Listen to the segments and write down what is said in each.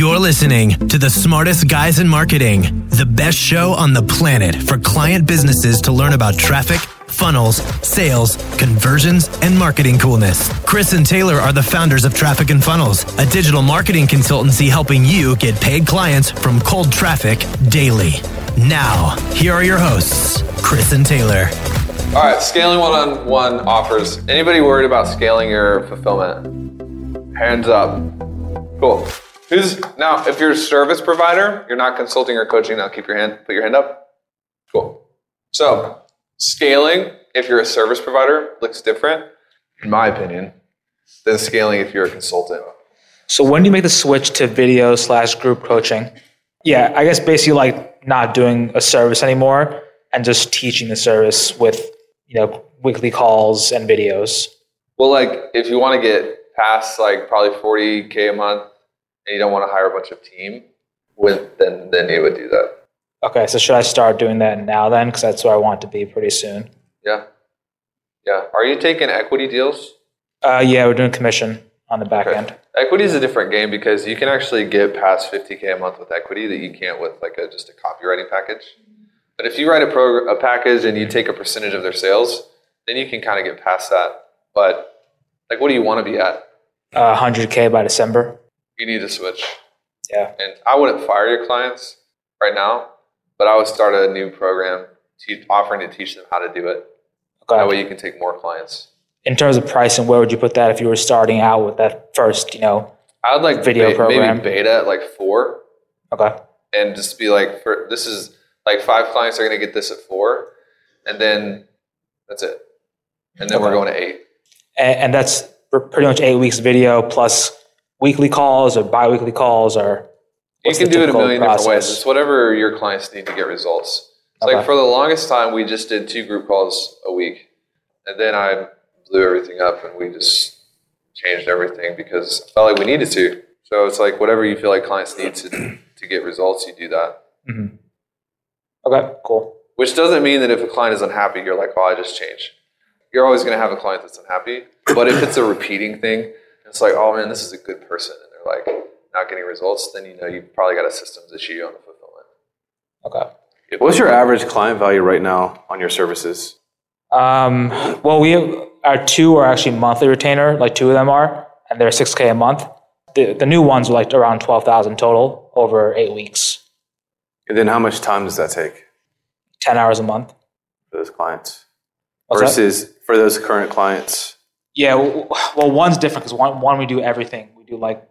You're listening to the smartest guys in marketing, the best show on the planet for client businesses to learn about traffic, funnels, sales, conversions, and marketing coolness. Chris and Taylor are the founders of Traffic and Funnels, a digital marketing consultancy helping you get paid clients from cold traffic daily. Now, here are your hosts, Chris and Taylor. All right, scaling one-on-one offers. Anybody worried about scaling your fulfillment? Hands up. Cool. Who's now? If you're a service provider, you're not consulting or coaching. Now, keep your hand. Put your hand up. Cool. So, scaling, if you're a service provider, looks different, in my opinion, than scaling if you're a consultant. So when do you make the switch to video slash group coaching? Yeah, I guess basically like not doing a service anymore and just teaching the service with you know weekly calls and videos. Well, like if you want to get past like probably 40k a month and you don't want to hire a bunch of team, with then then you would do that. Okay, so should I start doing that now then? Because that's where I want to be pretty soon. Yeah, yeah. Are you taking equity deals? Uh, yeah, we're doing commission on the back Okay. end. Equity is a different game because you can actually get past 50k a month with equity that you can't with like a, just a copywriting package. But if you write a prog- a package and you take a percentage of their sales, then you can kind of get past that. But like, what do you want to be at? Uh, 100k by December. You need to switch. Yeah. And I wouldn't fire your clients right now, but I would start a new program te- offering to teach them how to do it. That way you can take more clients. In terms of pricing, where would you put that if you were starting out with that first? You know. I would like Video ba- program. maybe beta at like four Okay. and just be like, for this is like five clients are going to get this at four, and then that's it. And then we're going to eight. And, and that's pretty much eight weeks video plus weekly calls or biweekly calls or. You can do it a million different ways. It's whatever your clients need to get results. It's Okay. like for the longest time, we just did two group calls a week, and then I blew everything up, and we just changed everything because I felt like we needed to. So it's like whatever you feel like clients need to to get results, you do that. Mhm. Okay. Cool. Which doesn't mean that if a client is unhappy, you're like, "Oh, I just changed." You're always going to have a client that's unhappy, but if it's a repeating thing, it's like, "Oh man, this is a good person," and they're like not getting results, then you know you probably got a systems issue on the fulfillment. Okay. What's your average client value right now on your services? Um, well, we have, our two are actually monthly retainer, like two of them are, and they're 6K a month. The, the new ones are like around 12,000 total over eight weeks, And then how much time does that take 10 hours a month. for those clients? What's that? Versus for those current clients, Yeah, well, one's different because one, one we do everything. We do like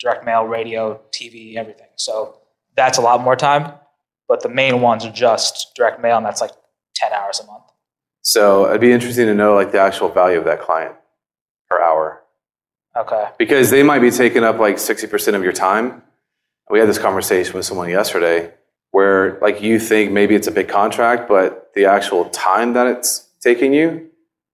direct mail, radio, TV, everything. So that's a lot more time. But the main ones are just direct mail, and that's like 10 hours a month. so it'd be interesting to know like the actual value of that client per hour Okay. because they might be taking up like 60% of your time. We had this conversation with someone yesterday where like you think maybe it's a big contract, but the actual time that it's taking you,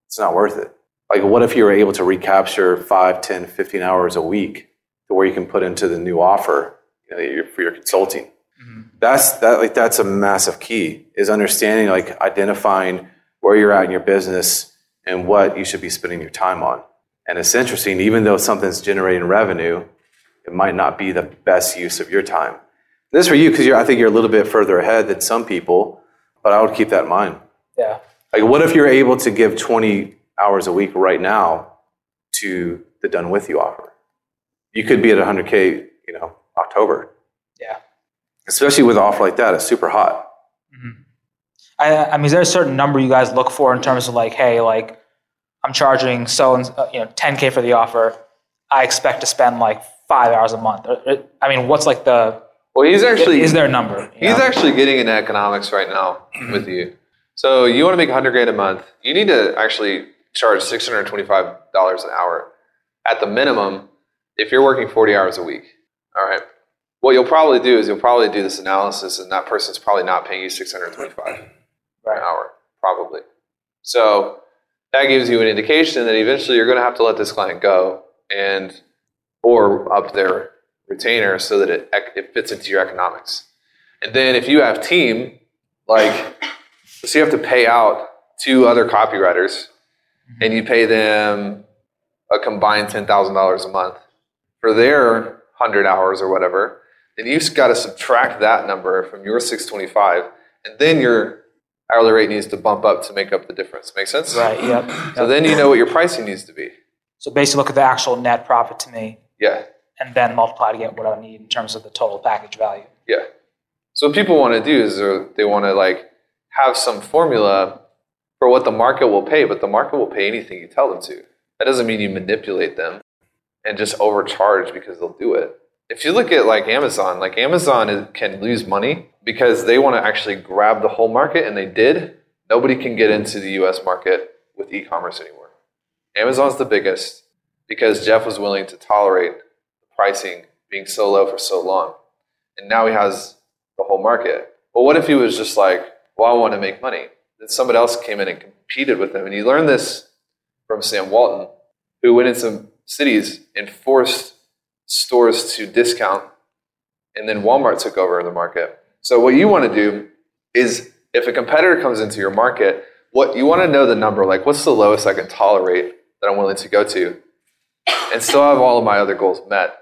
it's not worth it. Like what if you were able to recapture 5, 10, 15 hours a week to where you can put into the new offer you know, for your consulting? Mm-hmm. That's that like that's a massive key is understanding like identifying where you're at in your business and what you should be spending your time on. And it's interesting, even though something's generating revenue, it might not be the best use of your time. This is for you because I think you're a little bit further ahead than some people, but I would keep that in mind. Yeah. Like, what if you're able to give 20 hours a week right now to the done with you offer? You could be at 100K, you know, October, Yeah. especially with an offer like that. It's super hot. Mm-hmm. I, I mean, is there a certain number you guys look for in terms of like, hey, like I'm charging so and uh, you know 10k for the offer. I expect to spend like five hours a month. Or- or- I mean, what's like the Well, he's actually is there a number? He's know? actually getting into economics right now with you. So you want to make 100 grand a month. You need to actually charge $625 an hour at the minimum if you're working 40 hours a week. All right. What you'll probably do is you'll probably do this analysis and that person's probably not paying you 625 an hour, probably. So that gives you an indication that eventually you're going to have to let this client go and or up their retainer so that it, it fits into your economics. And then if you have team, like, so you have to pay out two other copywriters and you pay them a combined $10,000 a month. For their 100 hours or whatever, then you've got to subtract that number from your 625, and then your hourly rate needs to bump up to make up the difference. Make sense? Right. Yep. So then you know what your pricing needs to be. So basically, look at the actual net profit to me, Yeah. and then multiply to get what I need in terms of the total package value. Yeah. So what people want to do is uh, they want to like have some formula for what the market will pay, but the market will pay anything you tell them to. That doesn't mean you manipulate them and just overcharge because they'll do it. If you look at like Amazon, like Amazon is, can lose money because they want to actually grab the whole market, and they did. Nobody can get into the U.S. market with e-commerce anymore. Amazon's the biggest because Jeff was willing to tolerate the pricing being so low for so long, and now he has the whole market. But what if he was just like, well, I want to make money? Then somebody else came in and competed with him. And you learned this from Sam Walton, who went in some cities and forced stores to discount, and then Walmart took over the market. So what you want to do is if a competitor comes into your market, what you want to know the number, like what's the lowest I can tolerate that I'm willing to go to, and still have all of my other goals met.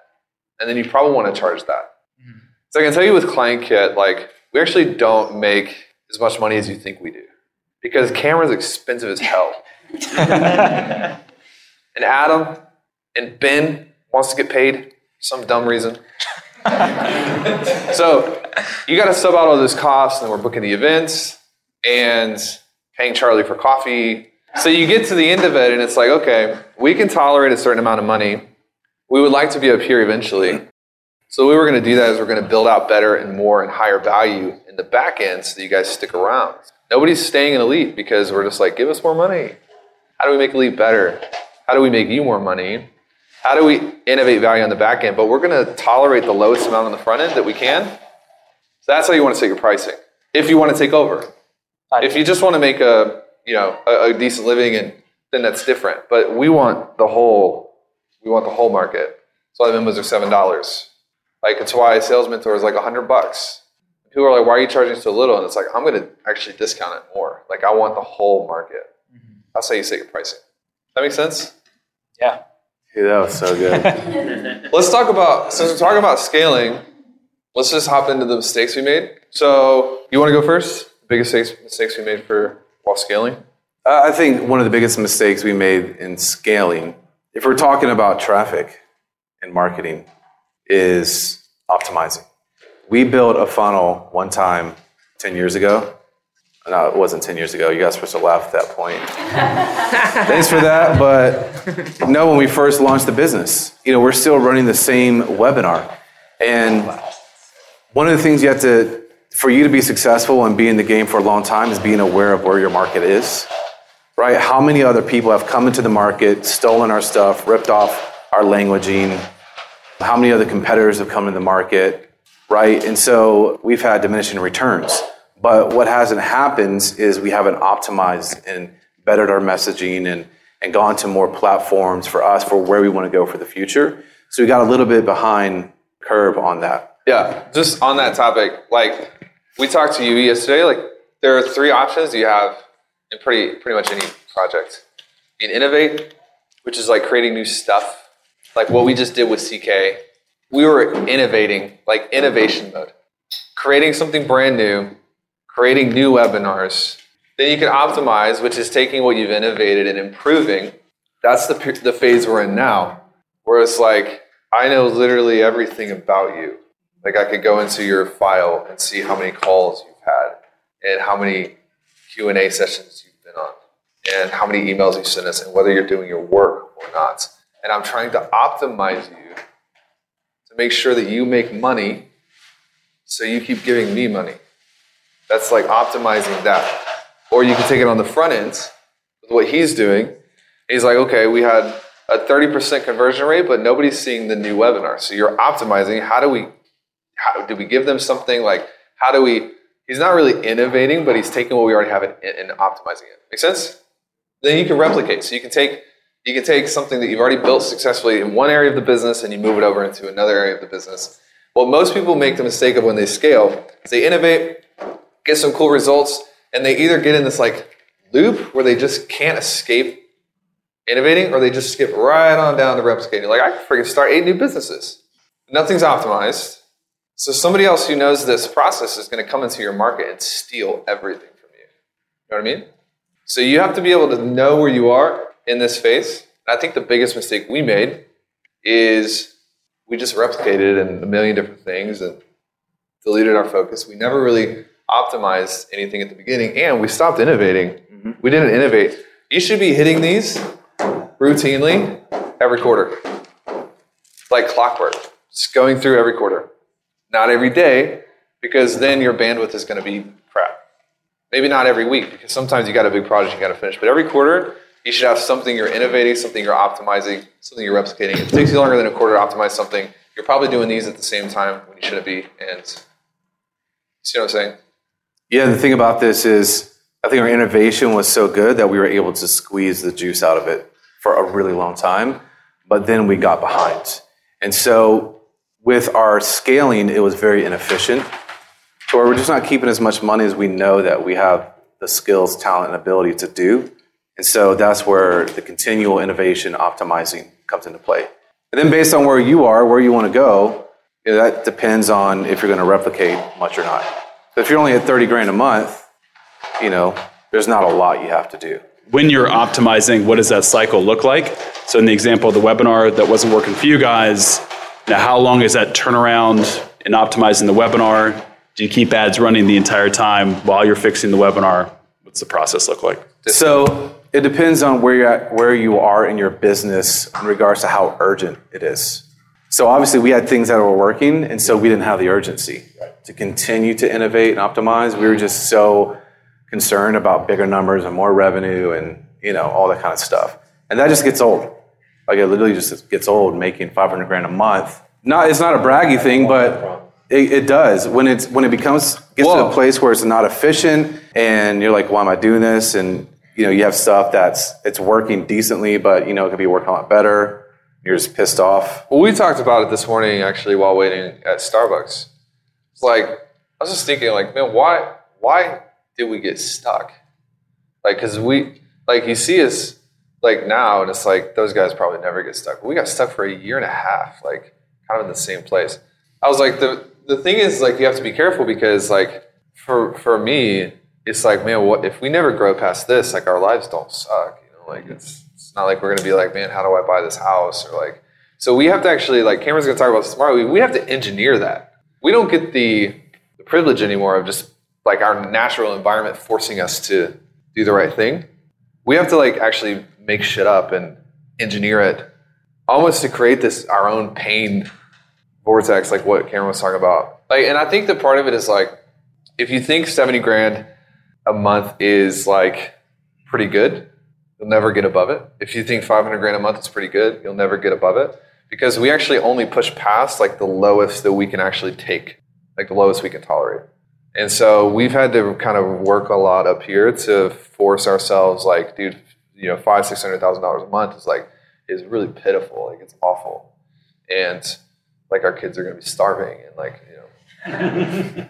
And then you probably want to charge that. Mm-hmm. So I can tell you with Client Kit, like we actually don't make as much money as you think we do because camera's expensive as hell. and Adam and Ben wants to get paid for some dumb reason. so you got to sub out all those costs, and then we're booking the events and paying Charlie for coffee. So you get to the end of it, and it's like, okay, we can tolerate a certain amount of money. We would like to be up here eventually. So we were going to do that is we're going to build out better and more and higher value in the back end so that you guys stick around. Nobody's staying in Elite because we're just like, give us more money. How do we make Elite better? How do we make you more money? How do we innovate value on the back end? But we're going to tolerate the lowest amount on the front end that we can. So that's how you want to set your pricing. If you want to take over, if you just want to make a you know a, a decent living, and then that's different. But we want the whole we want the whole market. So the members are seven dollars. Like it's why a sales mentor is like a hundred bucks. People are like, "Why are you charging so little?" And it's like, I'm going to actually discount it more. Like I want the whole market. That's how you set your pricing. That makes sense. Yeah. Dude, that was so good. Let's talk about since we're talking about scaling. Let's just hop into the mistakes we made. So you want to go first? The Biggest mistakes, mistakes we made for while scaling. Uh, I think one of the biggest mistakes we made in scaling, if we're talking about traffic and marketing, is optimizing. We built a funnel one time 10 years ago. No, it wasn't 10 years ago. You guys were supposed to laugh at that point. Thanks for that. But no, when we first launched the business, you know, we're still running the same webinar. And one of the things you have to, for you to be successful and be in the game for a long time, is being aware of where your market is right? How many other people have come into the market, stolen our stuff, ripped off our languaging? How many other competitors have come into the market, right? And so we've had diminishing returns. But what hasn't happened is we haven't optimized and bettered our messaging and, and gone to more platforms for us for where we want to go for the future. So we got a little bit behind curve on that. Yeah, just on that topic, like we talked to you yesterday. Like there are three options you have in pretty pretty much any project. You can innovate, which is like creating new stuff, like what we just did with CK. We were innovating, like innovation mode, creating something brand new, creating new webinars. Then you can optimize, which is taking what you've innovated and improving. That's the the phase we're in now, where it's like I know literally everything about you. Like I could go into your file and see how many calls you've had and how many Q and A sessions you've been on and how many emails you sent us and whether you're doing your work or not. And I'm trying to optimize you to make sure that you make money so you keep giving me money. That's like optimizing that. Or you can take it on the front end with what he's doing. He's like, okay, we had a 30% conversion rate, but nobody's seeing the new webinar. So you're optimizing. How do we, how do we give them something like, how do we, he's not really innovating, but he's taking what we already have and, and optimizing it. Make sense? Then you can replicate. So you can take, you can take something that you've already built successfully in one area of the business and you move it over into another area of the business. What most people make the mistake of when they scale is they innovate, get some cool results, and they either get in this like loop where they just can't escape innovating, or they just skip right on down to replicating. Like I could freaking start eight new businesses. nothing's optimized. So somebody else who knows this process is going to come into your market and steal everything from you. You know what I mean? So you have to be able to know where you are in this phase. And I think the biggest mistake we made is we just replicated in a million different things and deleted our focus. We never really optimized anything at the beginning and we stopped innovating. Mm-hmm. We didn't innovate. You should be hitting these routinely every quarter, like clockwork, just going through every quarter. Not every day, because then your bandwidth is going to be crap. Maybe not every week, because sometimes you got a big project you got to finish. But every quarter, you should have something you're innovating, something you're optimizing, something you're replicating. It takes you longer than a quarter to optimize something, you're probably doing these at the same time when you shouldn't be. And see what I'm saying? Yeah, the thing about this is, I think our innovation was so good that we were able to squeeze the juice out of it for a really long time, but then we got behind. And so with our scaling, it was very inefficient. Where we're just not keeping as much money as we know that we have the skills, talent, and ability to do. And so that's where the continual innovation optimizing comes into play. And then based on where you are, where you want to go, you know, that depends on if you're going to replicate much or not. So if you're only at 30 grand a month, you know, there's not a lot you have to do. when you're optimizing, what does that cycle look like? So in the example of the webinar that wasn't working for you guys, now how long is that turnaround in optimizing the webinar? Do you keep ads running the entire time while you're fixing the webinar? What's the process look like? So it depends on where you're at, where you are in your business in regards to how urgent it is. So obviously we had things that were working, and so we didn't have the urgency to continue to innovate and optimize. We were just so concerned about bigger numbers and more revenue and you know all that kind of stuff, and that just gets old. Like it literally just gets old making 500 grand a month. Not it's not a braggy thing, but it, it does when it's when it becomes gets to a place where it's not efficient, and you're like, why am I doing this? And you know you have stuff that's it's working decently, but you know it could be working a lot better. You're just pissed off. Well, we talked about it this morning actually while waiting at Starbucks. It's like I was just thinking, like, man, why why did we get stuck? Like, cause we like you see us like now, and it's like those guys probably never get stuck. We got stuck for a year and a half, like kind of in the same place. I was like, the the thing is, like, you have to be careful because, like, for for me, it's like, man, what if we never grow past this? Like, our lives don't suck, you know? Like, mm-hmm. it's it's not like we're gonna be like, man, how do I buy this house or like. So we have to actually, like, Cameron's gonna talk about this tomorrow. We, we have to engineer that. We don't get the the privilege anymore of just like our natural environment forcing us to do the right thing. We have to like actually make shit up and engineer it almost to create this our own pain vortex, like what Cameron was talking about. Like, and I think that part of it is like, if you think 70 grand a month is like pretty good, you'll never get above it. If you think 500 grand a month is pretty good, you'll never get above it because we actually only push past like the lowest that we can actually take, like the lowest we can tolerate. And so we've had to kind of work a lot up here to force ourselves, like, dude, you know, five, six hundred thousand dollars a month is like is really pitiful. Like it's awful. And like our kids are gonna be starving and like, you know.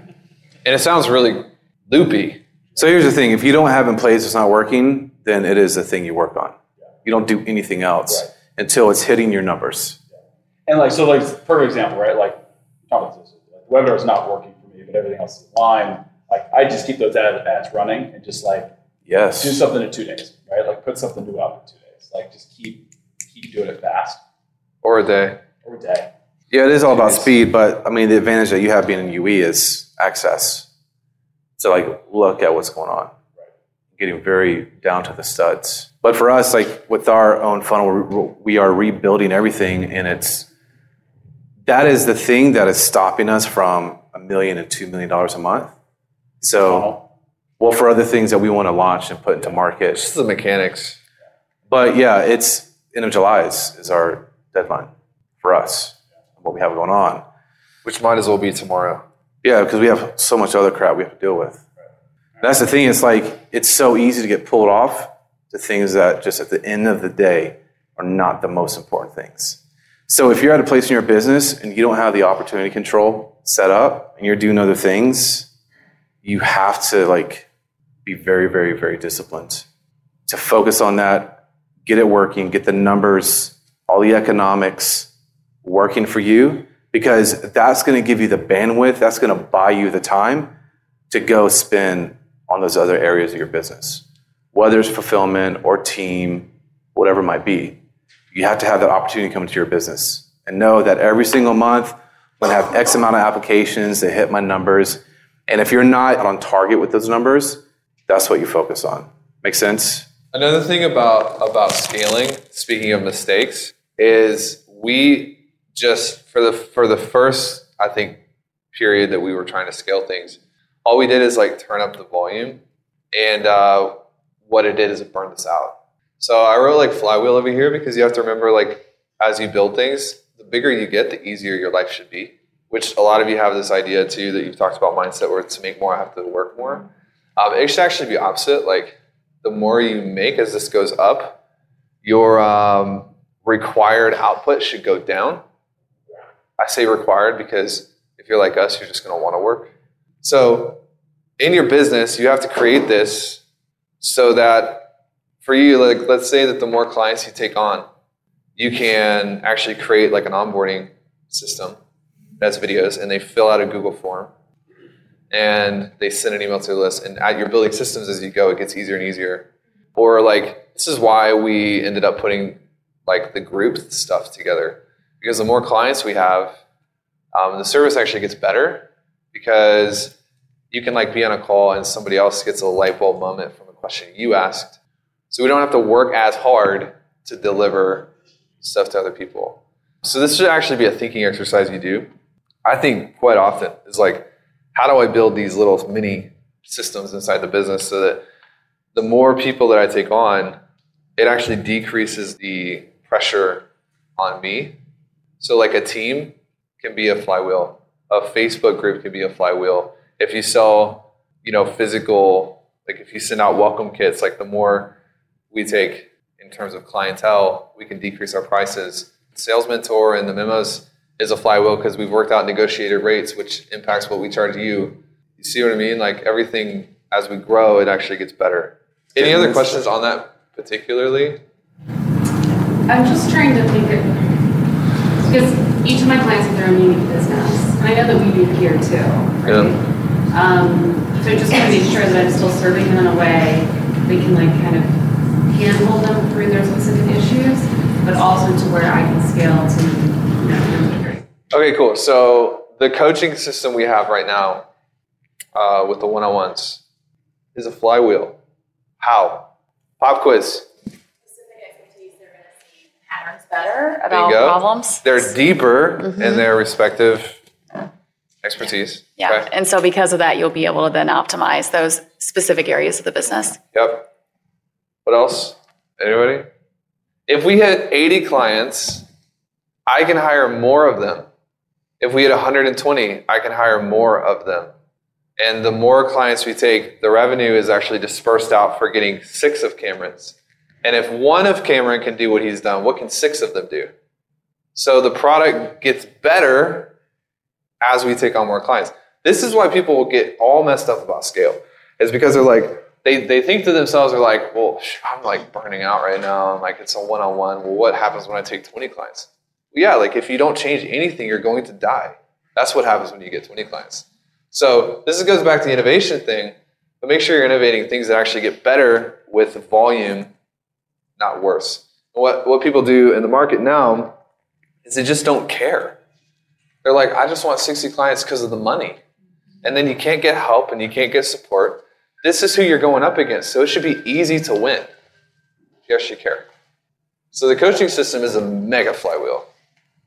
and it sounds really loopy. So here's the thing: if you don't have in place it's not working, then it is the thing you work on. You don't do anything else until it's hitting your numbers. And like, so like, perfect example, right? Like, talking about like, the webinar is not working for me, but everything else is fine. Like, I just keep those ad- ads running and just like yes, do something in two days, right? Like, put something new out in two days. Like, just keep keep doing it fast Or a day. or a day. Yeah, it is all about speed, but I mean, the advantage that you have being in UE is access. So, like, look at what's going on, getting very down to the studs. But for us, like with our own funnel, we- we are rebuilding everything, and it's that is the thing that is stopping us from a million and two million dollars a month. So, well, for other things that we want to launch and put into market, Just the mechanics. but yeah, it's end of July is, is our deadline for us. What we have going on. Which might as well be tomorrow. Yeah, because we have so much other crap we have to deal with. That's the thing. It's like it's so easy to get pulled off to things that just at the end of the day are not the most important things. So if you're at a place in your business and you don't have the opportunity control set up and you're doing other things, you have to like be very, very, very disciplined to focus on that, get it working, get the numbers, all the economics working for you because that's going to give you the bandwidth, that's going to buy you the time to go spend on those other areas of your business, whether it's fulfillment or team, whatever it might be. You have to have that opportunity come into your business and know that every single month I'm going to have X amount of applications that hit my numbers. And if you're not on target with those numbers, that's what you focus on. Make sense? Another thing about about scaling, speaking of mistakes, is we just for the for the first I think period that we were trying to scale things, all we did is like turn up the volume, and uh, what it did is it burned us out. So I wrote like flywheel over here because you have to remember like as you build things, the bigger you get, the easier your life should be. Which a lot of you have this idea too that you've talked about mindset where to make more I have to work more. Um, it should actually be opposite. Like the more you make as this goes up, your um, required output should go down. I say required because if you're like us, you're just going to want to work. So in your business, you have to create this so that for you, like let's say that the more clients you take on, you can actually create like an onboarding system that's videos and they fill out a Google form and they send an email to the list and at your building systems as you go it gets easier and easier or like this is why we ended up putting like the group stuff together because the more clients we have um, the service actually gets better because you can like be on a call and somebody else gets a light bulb moment from a question you asked. So we don't have to work as hard to deliver stuff to other people. So this should actually be a thinking exercise you do. I think quite often is like how do I build these little mini systems inside the business so that the more people that I take on, it actually decreases the pressure on me. So, like a team can be a flywheel, a Facebook group can be a flywheel. If you sell, you know, physical, like if you send out welcome kits, like the more we take in terms of clientele, we can decrease our prices. Sales mentor and the memos is a flywheel because we've worked out negotiated rates, which impacts what we charge you. You see what I mean? Like everything as we grow, it actually gets better. Any other questions on that particularly? I'm just trying to think of because each of my clients have their own unique business, and I know that we do here too. Right? Yeah. Um, so I just want to make sure that I'm still serving them in a way that can like kind of handhold them through their specific issues, but also to where I can scale to you know. Okay, cool. So the coaching system we have right now uh, with the one-on-ones is a flywheel. How? Pop quiz. specific expertise, they're going to patterns better about problems. They're deeper in mm-hmm. their respective expertise. Yeah, Okay. and so because of that, you'll be able to then optimize those specific areas of the business. Yep. What else? Anybody? If we had 80 clients, I can hire more of them. If we had 120, I can hire more of them. And the more clients we take, the revenue is actually dispersed out for getting six of Cameron's. And if one of Cameron can do what he's done, what can six of them do? So the product gets better as we take on more clients. This is why people will get all messed up about scale. Is because they're like, they, they think to themselves, they're like, well, I'm like burning out right now. I'm like, it's a one on one. Well, what happens when I take 20 clients? yeah, like if you don't change anything, you're going to die. That's what happens when you get 20 clients. So this goes back to the innovation thing, but make sure you're innovating things that actually get better with volume, not worse. What what people do in the market now is they just don't care. They're like, I just want 60 clients because of the money. And then you can't get help and you can't get support. This is who you're going up against. So it should be easy to win. Yes, you care. So the coaching system is a mega flywheel.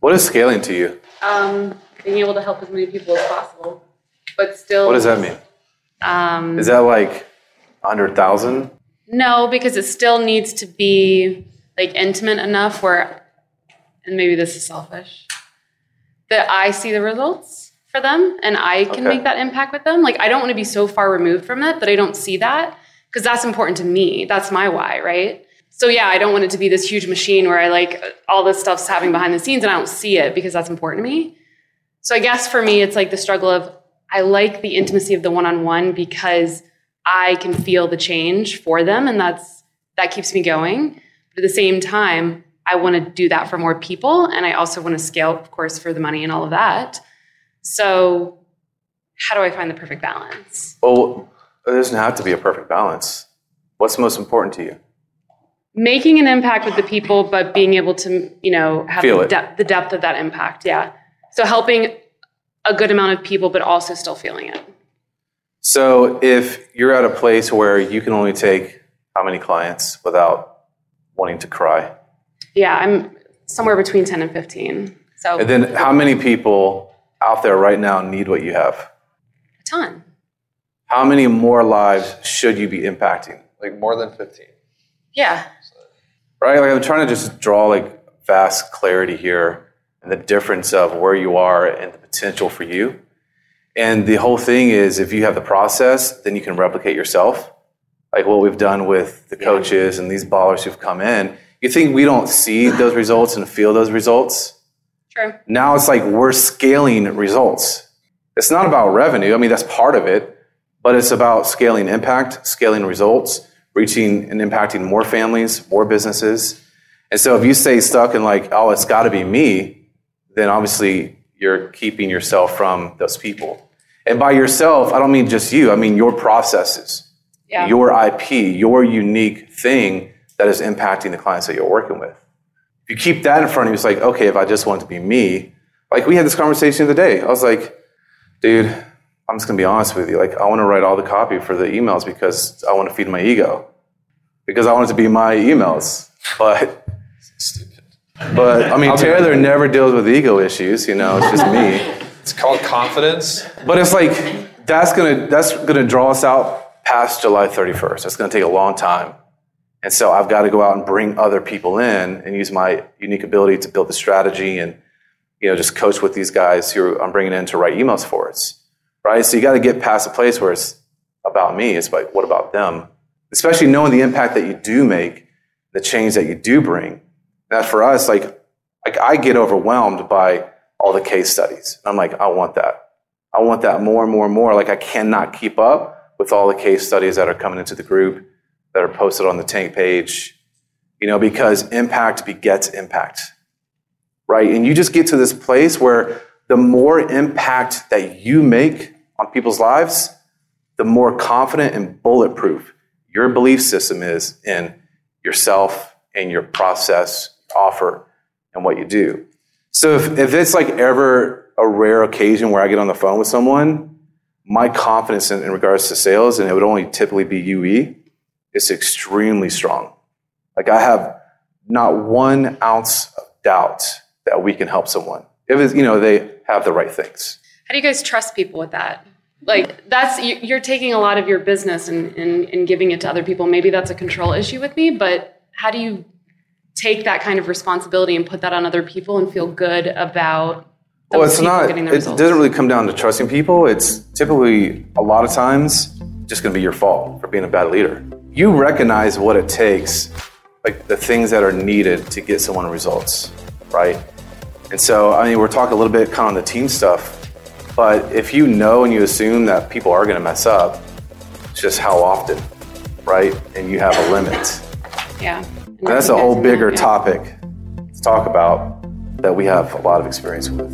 What is scaling to you? Um, being able to help as many people as possible, but still. What does that mean? Um, Is that like 100,000? No, because it still needs to be like intimate enough where, and maybe this is selfish, that I see the results for them and I can Okay. make that impact with them. Like I don't want to be so far removed from it that I don't see that because that's important to me. That's my why, right? So yeah, I don't want it to be this huge machine where I like all this stuff's happening behind the scenes and I don't see it because that's important to me. So I guess for me, it's like the struggle of I like the intimacy of the one-on-one because I can feel the change for them, and that's that keeps me going. But at the same time, I want to do that for more people. And I also want to scale, of course, for the money and all of that. So, how do I find the perfect balance? Well, it doesn't have to be a perfect balance. What's most important to you? Making an impact with the people, but being able to, you know, have the, depth, the depth of that impact. Yeah. So helping a good amount of people, but also still feeling it. So if you're at a place where you can only take how many clients without wanting to cry? Yeah, I'm somewhere between 10 and 15. So And then how many people out there right now need what you have? a ton. How many more lives should you be impacting? Like more than 15. Yeah. Right? Like I'm trying to just draw like vast clarity here and the difference of where you are and the potential for you. And the whole thing is if you have the process, then you can replicate yourself. Like what we've done with the coaches and these ballers who've come in. You think we don't see those results and feel those results? True. Now it's like we're scaling results. It's not about revenue. I mean, that's part of it, but it's about scaling impact, scaling results, reaching and impacting more families, more businesses. And so if you stay stuck in like, oh, it's got to be me, then obviously you're keeping yourself from those people. And by yourself, I don't mean just you, I mean your processes, Yeah. your IP, your unique thing that is impacting the clients that you're working with if you keep that in front of you, it's like, okay, if I just want to be me, like we had this conversation the other day. I was like, dude, I'm just gonna be honest with you. Like, I want to write all the copy for the emails because I want to feed my ego, because I want it to be my emails. But, but I mean, Taylor never deals with ego issues. You know, it's just me. It's called confidence. But it's like that's gonna that's gonna draw us out past July 31st. That's gonna take a long time. And so I've got to go out and bring other people in and use my unique ability to build the strategy and you know just coach with these guys who I'm bringing in to write emails for us, right? So you got to get past a place where it's about me. It's like what about them? Especially knowing the impact that you do make, the change that you do bring. That for us, like like I get overwhelmed by all the case studies. I'm like, I want that. I want that more and more and more. Like I cannot keep up with all the case studies that are coming into the group that are posted on the tank page, you know, because impact begets impact, right? And you just get to this place where the more impact that you make on people's lives, the more confident and bulletproof your belief system is in yourself and your process, offer, and what you do. So if, if it's like ever a rare occasion where I get on the phone with someone, my confidence in, in regards to sales, and it would only typically be UE, is extremely strong. Like I have not one ounce of doubt that we can help someone if it's, you know they have the right things. How do you guys trust people with that? Like that's you- you're taking a lot of your business and, and, and giving it to other people. Maybe that's a control issue with me, but how do you take that kind of responsibility and put that on other people and feel good about Well, it's not. getting It results? doesn't really come down to trusting people. It's typically a lot of times just going to be your fault for being a bad leader. You recognize what it takes, like the things that are needed to get someone results, right? And so, I mean, we're talking a little bit kind of on the team stuff, but if you know and you assume that people are going to mess up, it's just how often, right? And you have a limit. yeah. That's a whole bigger topic to talk about that we have a lot of experience with.